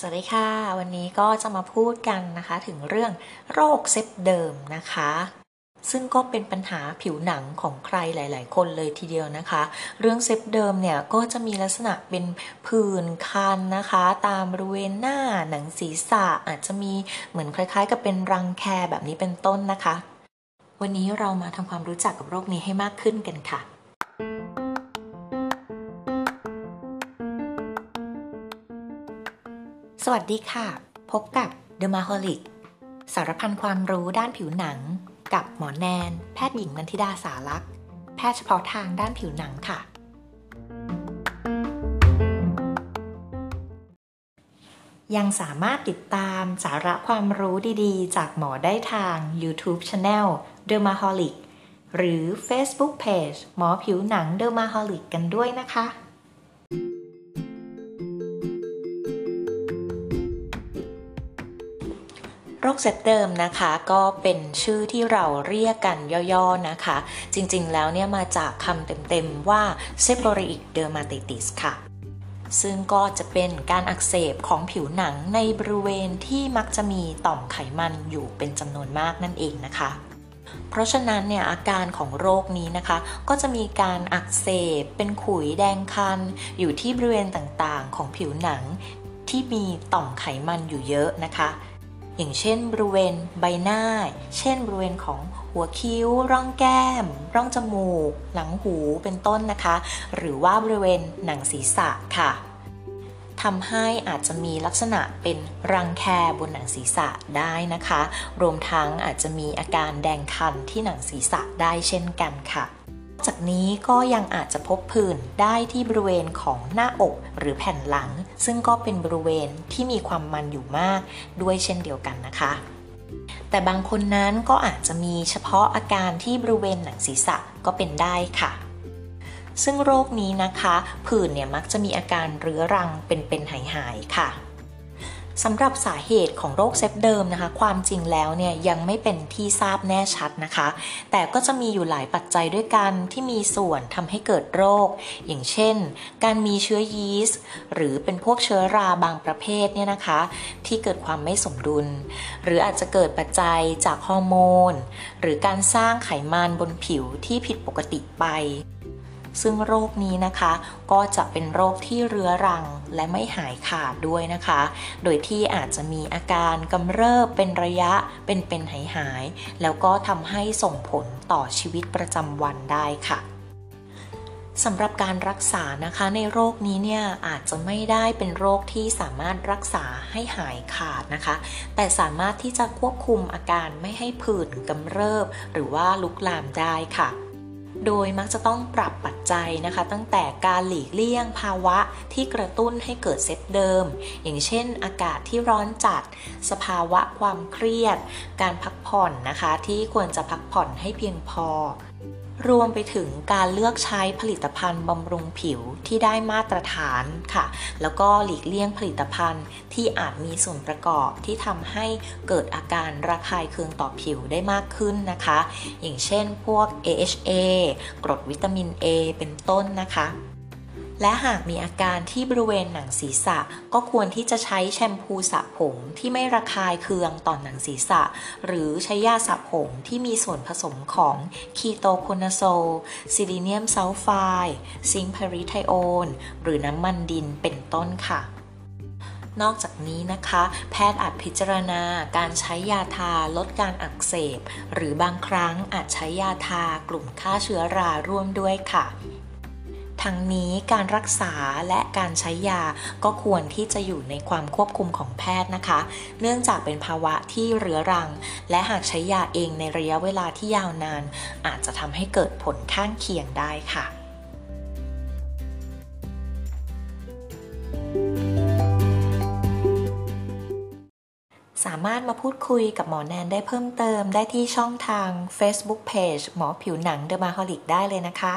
สวัสดีค่ะ วันนี้ก็จะมาพูดกันนะคะถึงเรื่องโรคเซปเดิมนะคะ ซึ่งก็เป็นปัญหาผิวหนังของใครหลาย ๆ คนเลยทีเดียวนะคะ เรื่องเซปเดิมเนี่ยก็จะมีลักษณะเป็นผื่นคันนะคะ ตามบริเวณหน้าหนังศีรษะอาจจะมีเหมือนคล้าย ๆ กับเป็นรังแคแบบนี้เป็นต้นนะคะ วันนี้เรามาทำความรู้จักกับโรคนี้ให้มากขึ้นกันค่ะ สวัสดีค่ะ พบกับ The m a h o l i c สารพันความรู้ด้านผิวหนัง กับหมอแนน แพทย์หญิงนันทิดาสารักษ์แพทย์เฉพาะทางด้านผิวหนังค่ะ ยังสามารถติดตามสาระความรู้ดีๆ จากหมอได้ทาง YouTube Channel Dermaholic หรือ Facebook Page หมอผิวหนัง Dermaholic กันด้วยนะคะ โรคเซตเดิมนะคะก็เป็นชื่อที่เราเรียกกันย่อๆนะคะ จริงๆแล้วเนี่ยมาจากคำเต็มๆว่า seborrheic dermatitis ค่ะซึ่งก็จะเป็นการอักเสบของผิวหนังในบริเวณที่มักจะมีต่อมไขมันอยู่เป็นจำนวนมากนั่นเองนะคะ เพราะฉะนั้นเนี่ยอาการของโรคนี้นะคะ ก็จะมีการอักเสบเป็นขุยแดงคัน อยู่ที่บริเวณต่างๆ ของผิวหนังที่มีต่อมไขมันอยู่เยอะนะคะ อย่างเช่น บริเวณใบหน้า เช่น บริเวณของหัวคิ้ว ร่องแก้ม ร่องจมูก หลังหูเป็นต้นนะคะ หรือว่าบริเวณหนังศีรษะค่ะทำให้อาจจะมีลักษณะเป็นรังแคบนหนังศีรษะได้นะคะ รวมทั้งอาจจะมีอาการแดงคันที่หนังศีรษะได้เช่นกันค่ะ จากนี้ก็ยังอาจจะพบผื่นได้ที่บริเวณของหน้าอกหรือแผ่นหลัง ซึ่งก็เป็นบริเวณที่มีความมันอยู่มากด้วยเช่นเดียวกันนะคะ แต่บางคนนั้นก็อาจจะมีเฉพาะอาการที่บริเวณหนังศีรษะก็เป็นได้ค่ะซึ่งโรคนี้นะคะ ผื่นเนี่ยมักจะมีอาการเรื้อรังเป็นๆหายๆค่ะ สำหรับสาเหตุของโรค Seb Derm นะคะ ความจริงแล้วเนี่ยยังไม่เป็นที่ทราบแน่ชัดนะคะ แต่ก็จะมีอยู่หลายปัจจัยด้วยกันที่มีส่วนทำให้เกิดโรค อย่างเช่น การมีเชื้อยีสต์หรือเป็นพวกเชื้อราบางประเภทเนี่ยนะคะ ที่เกิดความไม่สมดุล หรืออาจจะเกิดปัจจัยจากฮอร์โมน หรือการสร้างไขมันบนผิวที่ผิดปกติไป ซึ่งโรคนี้นะคะ ก็จะเป็นโรคที่เรื้อรังและไม่หายขาดด้วยนะคะ โดยที่อาจจะมีอาการกำเริบเป็นระยะเป็นเป็นหายหาย แล้วก็ทำให้ส่งผลต่อชีวิตประจำวันได้ค่ะสำหรับการรักษานะคะในโรคนี้เนี่ยอาจจะไม่ได้เป็นโรคที่สามารถรักษาให้หายขาดนะคะ แต่สามารถที่จะควบคุมอาการไม่ให้ผื่นกำเริบ หรือว่าลุกลามได้ค่ะ โดยมักจะต้องปรับปัจจัยนะคะ ตั้งแต่การหลีกเลี่ยงภาวะที่กระตุ้นให้เกิดเซตเดิม อย่างเช่น อากาศที่ร้อนจัด สภาวะความเครียด การพักผ่อนนะคะ ที่ควรจะพักผ่อนให้เพียงพอรวมไปถึงการเลือกใช้ผลิตภัณฑ์บำรุงผิวที่ได้มาตรฐานค่ะ แล้วก็หลีกเลี่ยงผลิตภัณฑ์ที่อาจมีส่วนประกอบที่ทำให้เกิดอาการระคายเคืองต่อผิวได้มากขึ้นนะคะ อย่างเช่นพวก AHA กรดวิตามิน A เป็นต้นนะคะ และหากมีอาการที่บริเวณหนังศีรษะ ก็ควรที่จะใช้แชมพูสระผมที่ไม่ระคายเคืองต่อหนังศีรษะ หรือใช้ยาสระผมที่มีส่วนผสมของคีโตโคนาโซลซิลิเนียมซัลไฟด์ซิงค์พาริไทโอนหรือน้ำมันดินเป็นต้นค่ะนอกจากนี้นะคะ แพทย์อาจพิจารณาการใช้ยาทาลดการอักเสบ หรือบางครั้งอาจใช้ยาทากลุ่มฆ่าเชื้อราร่วมด้วยค่ะ ทั้งนี้การรักษาและการใช้ยาก็ควรที่จะอยู่ในความควบคุมของแพทย์นะคะ เนื่องจากเป็นภาวะที่เรื้อรัง และหากใช้ยาเองในระยะเวลาที่ยาวนาน อาจจะทำให้เกิดผลข้างเคียงได้ค่ะสามารถมาพูดคุยกับหมอแนนได้เพิ่มเติมได้ที่ช่องทาง Facebook Page หมอผิวหนังเดอะมาฮอลิกได้เลยนะคะ